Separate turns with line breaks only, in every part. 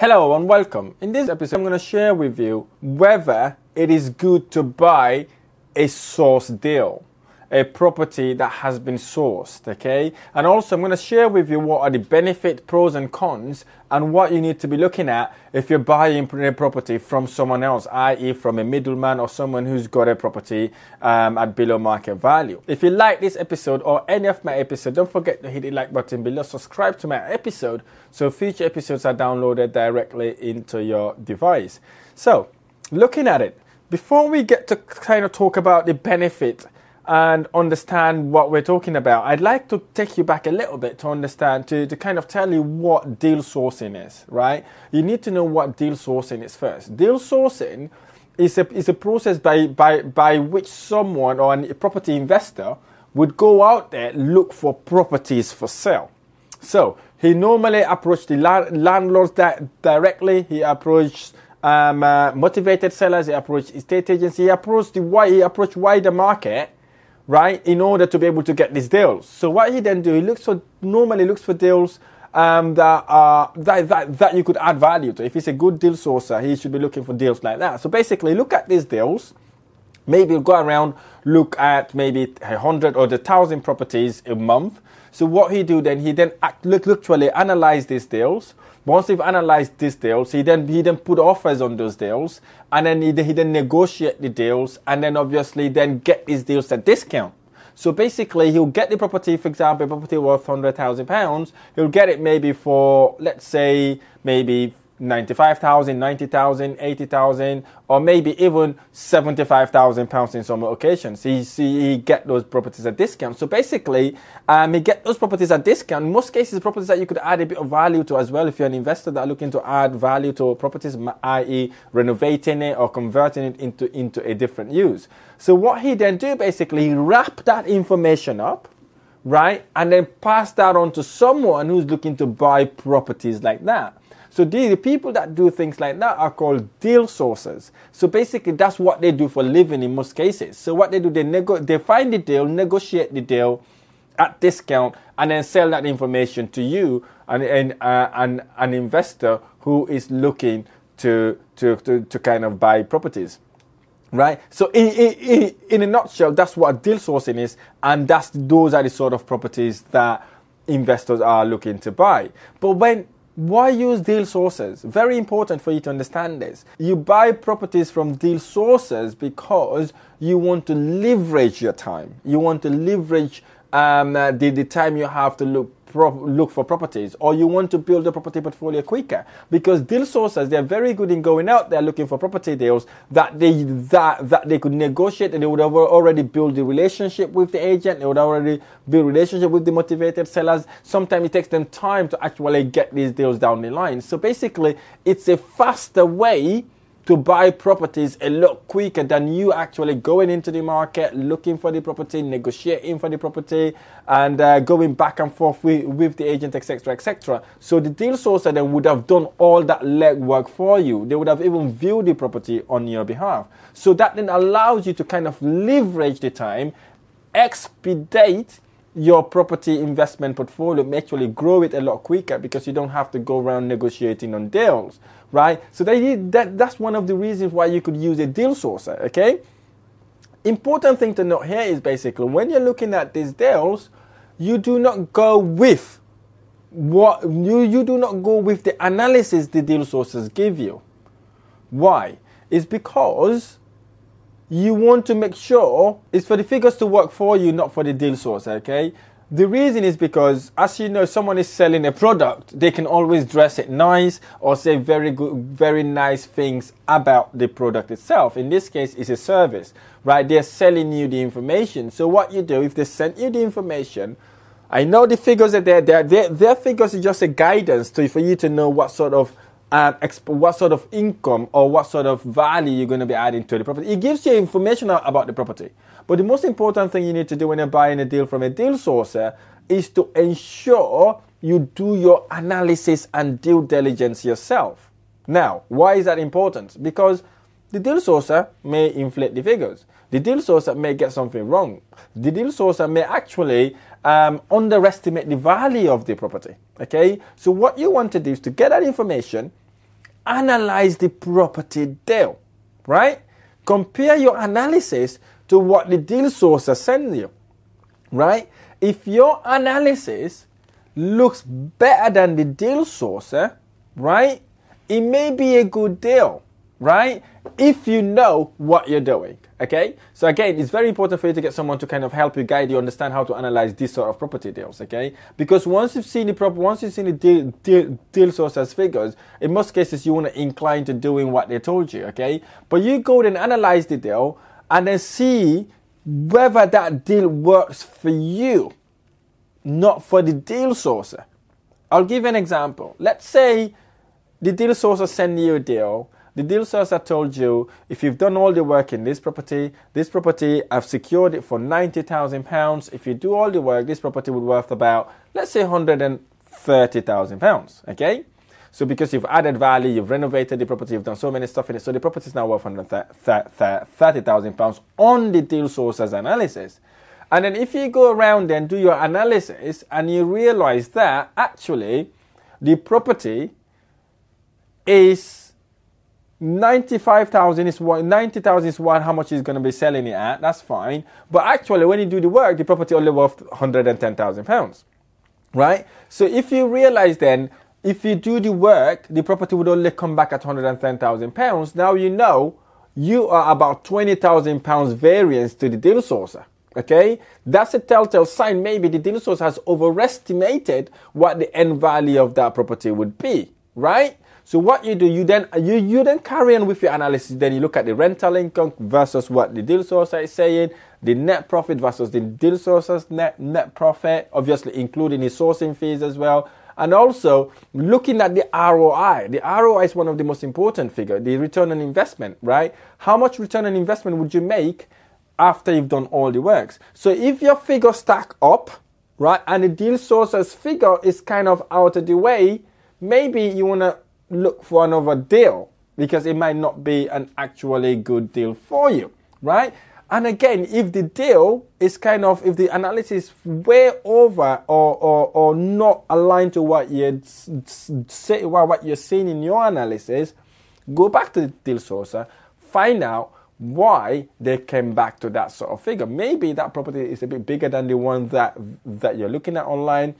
Hello and welcome. In this episode, I'm going to share with you whether it is good to buy a source deal, a property that has been sourced, okay? And also, I'm going to share with you what are the benefit, pros, and cons, and what you need to be looking at if you're buying a property from someone else, i.e., from a middleman or someone who's got a property um, at below market value. If you like this episode or any of my episodes, don't forget to hit the like button below, subscribe to my episode so future episodes are downloaded directly into your device. So, looking at it, before we get to kind of talk about the benefit and understand what we're talking about, I'd like to take you back a little bit to understand, to, to kind of tell you what deal sourcing is, right? You need to know what deal sourcing is first. Deal sourcing is a, is a process by, by, by which someone or a property investor would go out there look for properties for sale. So he normally approached the landlords di- directly. He approached um, uh, motivated sellers. He approached estate agents. He approached the he approached wider market right, in order to be able to get these deals. So what he then do, he looks for normally looks for deals um, that, are, that, that, that you could add value to. If he's a good deal sourcer, he should be looking for deals like that. So basically, look at these deals. Maybe go around, look at maybe a hundred or the thousand properties a month. So what he do then, he then act, look, literally analyze these deals once you've analyzed these deals, he then he then put offers on those deals, and then he, he then negotiate the deals, and then obviously then get these deals at discount. So basically, he'll get the property, for example, a property worth hundred thousand pounds. He'll get it maybe for let's say maybe 95,000, 90,000, 80,000, or maybe even 75,000 pounds in some occasions. He, he get those properties at discount. So basically, um, he get those properties at discount. In most cases, properties that you could add a bit of value to as well. If you're an investor that are looking to add value to properties, i.e. renovating it or converting it into, into a different use. So what he then do basically, he wrap that information up, right? And then pass that on to someone who's looking to buy properties like that. So the, the people that do things like that are called deal sources. So basically, that's what they do for living in most cases. So what they do, they nego- they find the deal, negotiate the deal at discount, and then sell that information to you and, and uh, an, an investor who is looking to, to, to, to kind of buy properties right? So in, in, in a nutshell, that's what deal sourcing is, and that's those are the sort of properties that investors are looking to buy. But when why use deal sources? Very important for you to understand this. You buy properties from deal sources because you want to leverage your time. You want to leverage um, uh, the, the time you have to look look for properties or you want to build a property portfolio quicker. Because deal sources they're very good in going out there looking for property deals that they that that they could negotiate and they would have already built the relationship with the agent they would already build relationship with the motivated sellers. Sometimes it takes them time to actually get these deals down the line. So basically it's a faster way to buy properties a lot quicker than you actually going into the market, looking for the property, negotiating for the property, and uh, going back and forth with, with the agent, etc., etc. So the deal sourcer then would have done all that legwork for you. They would have even viewed the property on your behalf. So that then allows you to kind of leverage the time, expedite your property investment portfolio actually grow it a lot quicker because you don't have to go around negotiating on deals, right? So that, that's one of the reasons why you could use a deal sourcer, okay? Important thing to note here is basically when you're looking at these deals, you do not go with what you, you do not go with the analysis the deal sources give you. Why? It's because you want to make sure it's for the figures to work for you, not for the deal source, okay? The reason is because, as you know, someone is selling a product, they can always dress it nice or say very good, very nice things about the product itself. In this case, it's a service, right? They're selling you the information. So what you do, if they send you the information, I know the figures are there. Their, their, their figures is just a guidance to, for you to know what sort of um, exp- what sort of income or what sort of value you're going to be adding to the property. It gives you information about the property. But the most important thing you need to do when you're buying a deal from a deal sourcer is to ensure you do your analysis and due diligence yourself. Now, why is that important? Because the deal sourcer may inflate the figures. The deal sourcer may get something wrong. The deal sourcer may actually um, underestimate the value of the property. Okay, so what you want to do is to get that information, analyze the property deal, right? Compare your analysis to what the deal sourcer sends you, right? If your analysis looks better than the deal sourcer, right? It may be a good deal, right? If you know what you're doing. Okay, so again, it's very important for you to get someone to kind of help you, guide you, understand how to analyze this sort of property deals. Okay, because once you've seen the prop, once you've seen the deal, deal, deal source as figures, in most cases you want to incline to doing what they told you. Okay, but you go and analyze the deal and then see whether that deal works for you, not for the deal sourcer. I'll give an example. Let's say the deal sourcer send you a deal the deal sourcer told you if you've done all the work in this property, this property I've secured it for ninety thousand pounds. If you do all the work, this property would worth about let's say hundred and thirty thousand pounds. Okay. So because you've added value, you've renovated the property, you've done so many stuff in it, so the property is now worth £130,000 on the deal sources analysis. And then if you go around and do your analysis and you realize that actually the property is 95,000 is what 90,000 is what how much he's going to be selling it at. That's fine. But actually, when you do the work, the property only worth 110,000 pounds, right? So if you realize then, if you do the work, the property would only come back at 110,000 pounds. Now you know you are about 20,000 pounds variance to the deal sourcer. Okay, that's a telltale sign. Maybe the deal source has overestimated what the end value of that property would be, right? So what you do, you then you, you then carry on with your analysis. Then you look at the rental income versus what the deal source is saying, the net profit versus the deal source's net net profit, obviously including the sourcing fees as well. And also looking at the ROI. The ROI is one of the most important figure, the return on investment, right? How much return on investment would you make after you've done all the works? So if your figure stack up, right, and the deal source's figure is kind of out of the way, maybe you want to look for another deal because it might not be an actually good deal for you, right? And again, if the deal is kind of, if the analysis way over or, or, or not aligned to what you say, what you're seeing in your analysis, go back to the deal sourcer, find out why they came back to that sort of figure. Maybe that property is a bit bigger than the one that that you're looking at online.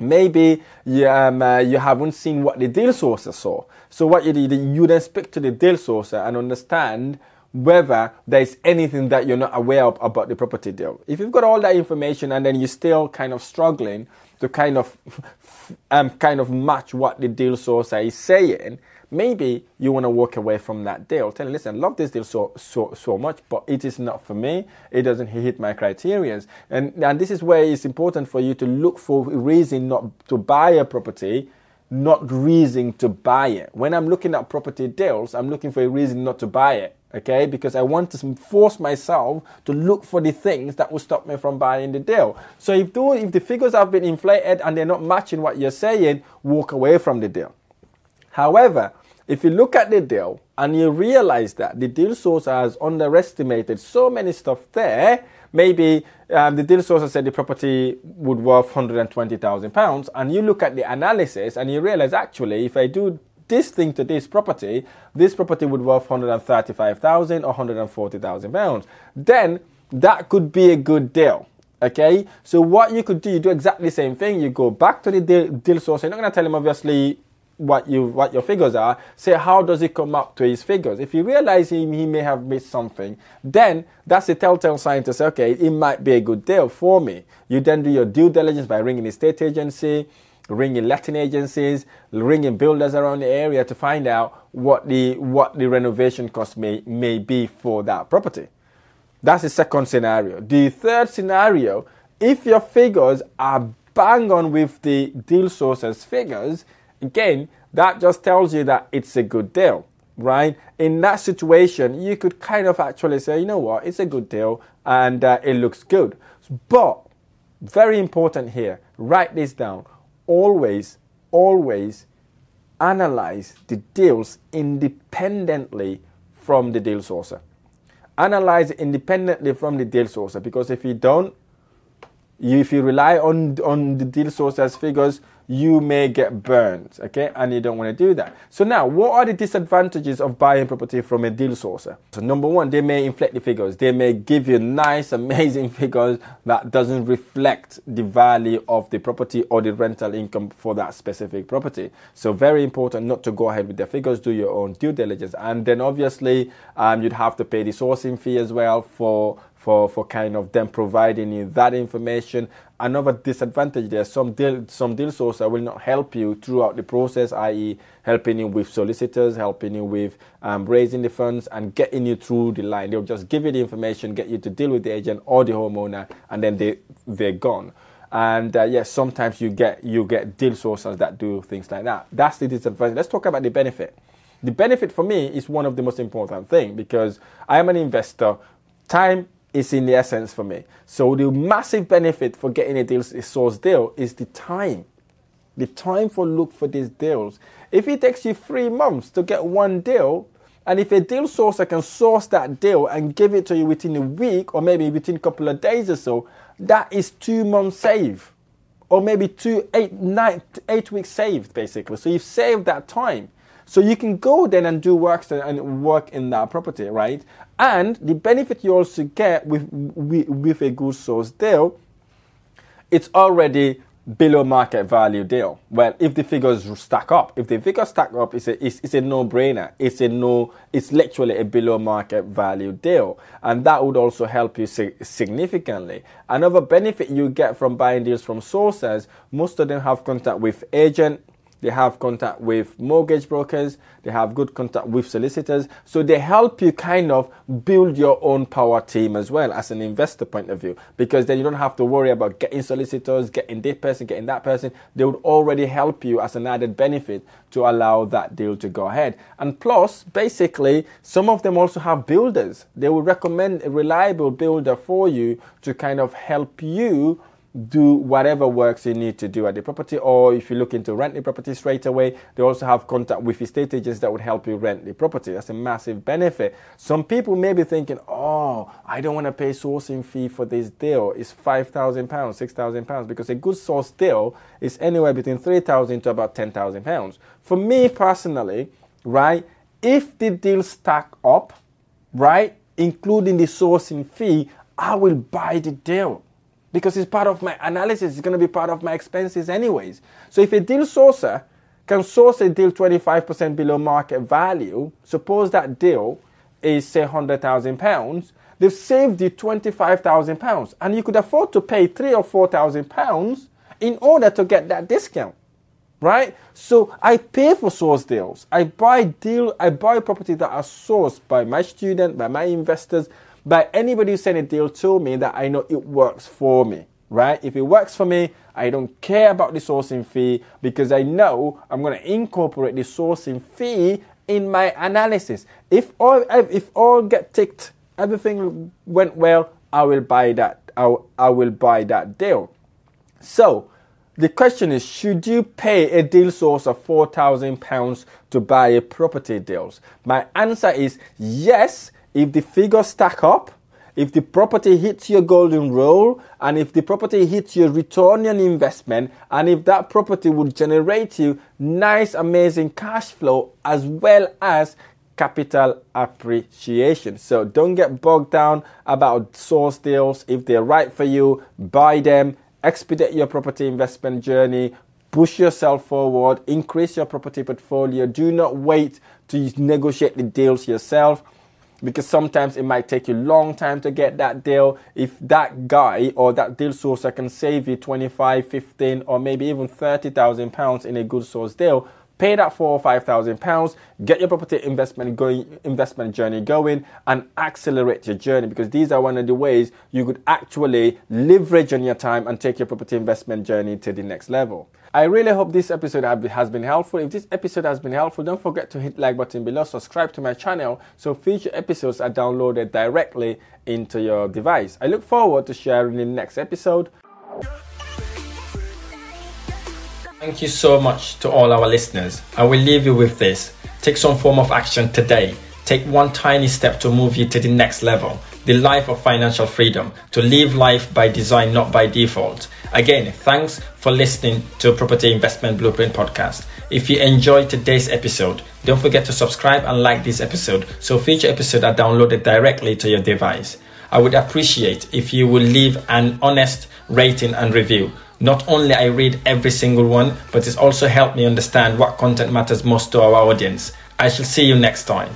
Maybe you, um, uh, you haven't seen what the deal sourcer saw. So what you do, you then speak to the deal sourcer and understand whether there's anything that you're not aware of about the property deal. If you've got all that information and then you're still kind of struggling to kind of um, kind of match what the deal sourcer is saying, maybe you want to walk away from that deal. Tell them, listen, I love this deal so so so much, but it is not for me. It doesn't hit my criteria. And and this is where it's important for you to look for a reason not to buy a property, not reason to buy it. When I'm looking at property deals, I'm looking for a reason not to buy it. Okay, because I want to force myself to look for the things that will stop me from buying the deal. So if, do, if the figures have been inflated and they're not matching what you're saying, walk away from the deal. However, if you look at the deal and you realize that the deal source has underestimated so many stuff there, maybe um, the deal source said the property would worth 120,000 pounds, and you look at the analysis and you realize actually, if I do this thing to this property, this property would worth 135,000 or 140,000 pounds. Then that could be a good deal. Okay, so what you could do, you do exactly the same thing. You go back to the deal, deal source. You're not going to tell him obviously what you what your figures are, say how does it come up to his figures. If you realize he, he may have missed something, then that's a telltale sign to say, okay, it might be a good deal for me. You then do your due diligence by ringing the state agency, ringing letting agencies, ringing builders around the area to find out what the what the renovation cost may may be for that property. That's the second scenario. The third scenario, if your figures are bang on with the deal sources figures, again, that just tells you that it's a good deal, right? In that situation, you could kind of actually say, you know what, it's a good deal and uh, it looks good. But very important here, write this down. Always, always analyze the deals independently from the deal sourcer. Analyze independently from the deal sourcer because if you don't, if you rely on on the deal source as figures, you may get burned, okay? And you don't want to do that. So now, what are the disadvantages of buying property from a deal sourcer? So number one, they may inflate the figures. They may give you nice, amazing figures that doesn't reflect the value of the property or the rental income for that specific property. So very important not to go ahead with the figures. Do your own due diligence, and then obviously um, you'd have to pay the sourcing fee as well for for, for kind of them providing you that information. Another disadvantage there, some deal, some deal sources will not help you throughout the process, i.e., helping you with solicitors, helping you with um, raising the funds and getting you through the line. They'll just give you the information, get you to deal with the agent or the homeowner, and then they, they're gone. And uh, yes, sometimes you get you get deal sources that do things like that. That's the disadvantage. Let's talk about the benefit. The benefit for me is one of the most important thing because I am an investor. Time is in the essence for me. So the massive benefit for getting a deal a source deal is the time. The time for look for these deals. If it takes you three months to get one deal, and if a deal sourcer can source that deal and give it to you within a week or maybe within a couple of days or so, that is two months saved. Or maybe two, eight, nine, eight weeks saved, basically. So you've saved that time. So you can go then and do works and work in that property, right? And the benefit you also get with, with, a good source deal, it's already below market value deal. Well, if the figures stack up, if the figures stack up, it's a, it's, it's a no-brainer. It's a no, it's literally a below market value deal. And that would also help you significantly. Another benefit you get from buying deals from sources, most of them have contact with agent, they have contact with mortgage brokers, they have good contact with solicitors. So they help you kind of build your own power team as well as an investor point of view, because then you don't have to worry about getting solicitors, getting this person, getting that person. They would already help you as an added benefit to allow that deal to go ahead. And plus, basically, some of them also have builders. They will recommend a reliable builder for you to kind of help you do whatever works you need to do at the property, or if you're looking to rent the property straight away, they also have contact with estate agents that would help you rent the property. That's a massive benefit. Some people may be thinking, oh, I don't want to pay sourcing fee for this deal. It's five thousand pounds, six thousand pounds, because a good source deal is anywhere between three thousand to about ten thousand pounds. For me personally, right, if the deal stack up, right, including the sourcing fee, I will buy the deal because it's part of my analysis. It's going to be part of my expenses anyways. So if a deal sourcer can source a deal 25% below market value, suppose that deal is say 100,000 pounds, they've saved you 25,000 pounds and you could afford to pay three or 4,000 pounds in order to get that discount. Right? So I pay for source deals. I buy deal, I buy property that are sourced by my student, by my investors, by anybody who sent a deal to me that I know it works for me, right? If it works for me, I don't care about the sourcing fee because I know I'm going to incorporate the sourcing fee in my analysis. If all if all get ticked, everything went well, I will buy that. I, I will buy that deal. So the question is, should you pay a deal source of four thousand pounds to buy a property deals? My answer is yes if the figures stack up, if the property hits your golden rule, and if the property hits your return on investment, and if that property would generate you nice, amazing cash flow as well as capital appreciation. So don't get bogged down about source deals. If they're right for you, buy them, expedite your property investment journey, push yourself forward, increase your property portfolio. Do not wait to negotiate the deals yourself because sometimes it might take you a long time to get that deal. If that guy or that deal sourcer can save you 25, 15, or maybe even 30,000 pounds in a good source deal, pay that four or five thousand pounds, get your property investment going, investment journey going, and accelerate your journey because these are one of the ways you could actually leverage on your time and take your property investment journey to the next level. I really hope this episode has been helpful. If this episode has been helpful, don't forget to hit like button below, subscribe to my channel so future episodes are downloaded directly into your device. I look forward to sharing in the next episode. Thank you so much to all our listeners. I will leave you with this. Take some form of action today. Take one tiny step to move you to the next level the life of financial freedom, to live life by design, not by default. Again, thanks for listening to Property Investment Blueprint Podcast. If you enjoyed today's episode, don't forget to subscribe and like this episode so future episodes are downloaded directly to your device. I would appreciate if you would leave an honest rating and review. Not only I read every single one, but it's also helped me understand what content matters most to our audience. I shall see you next time.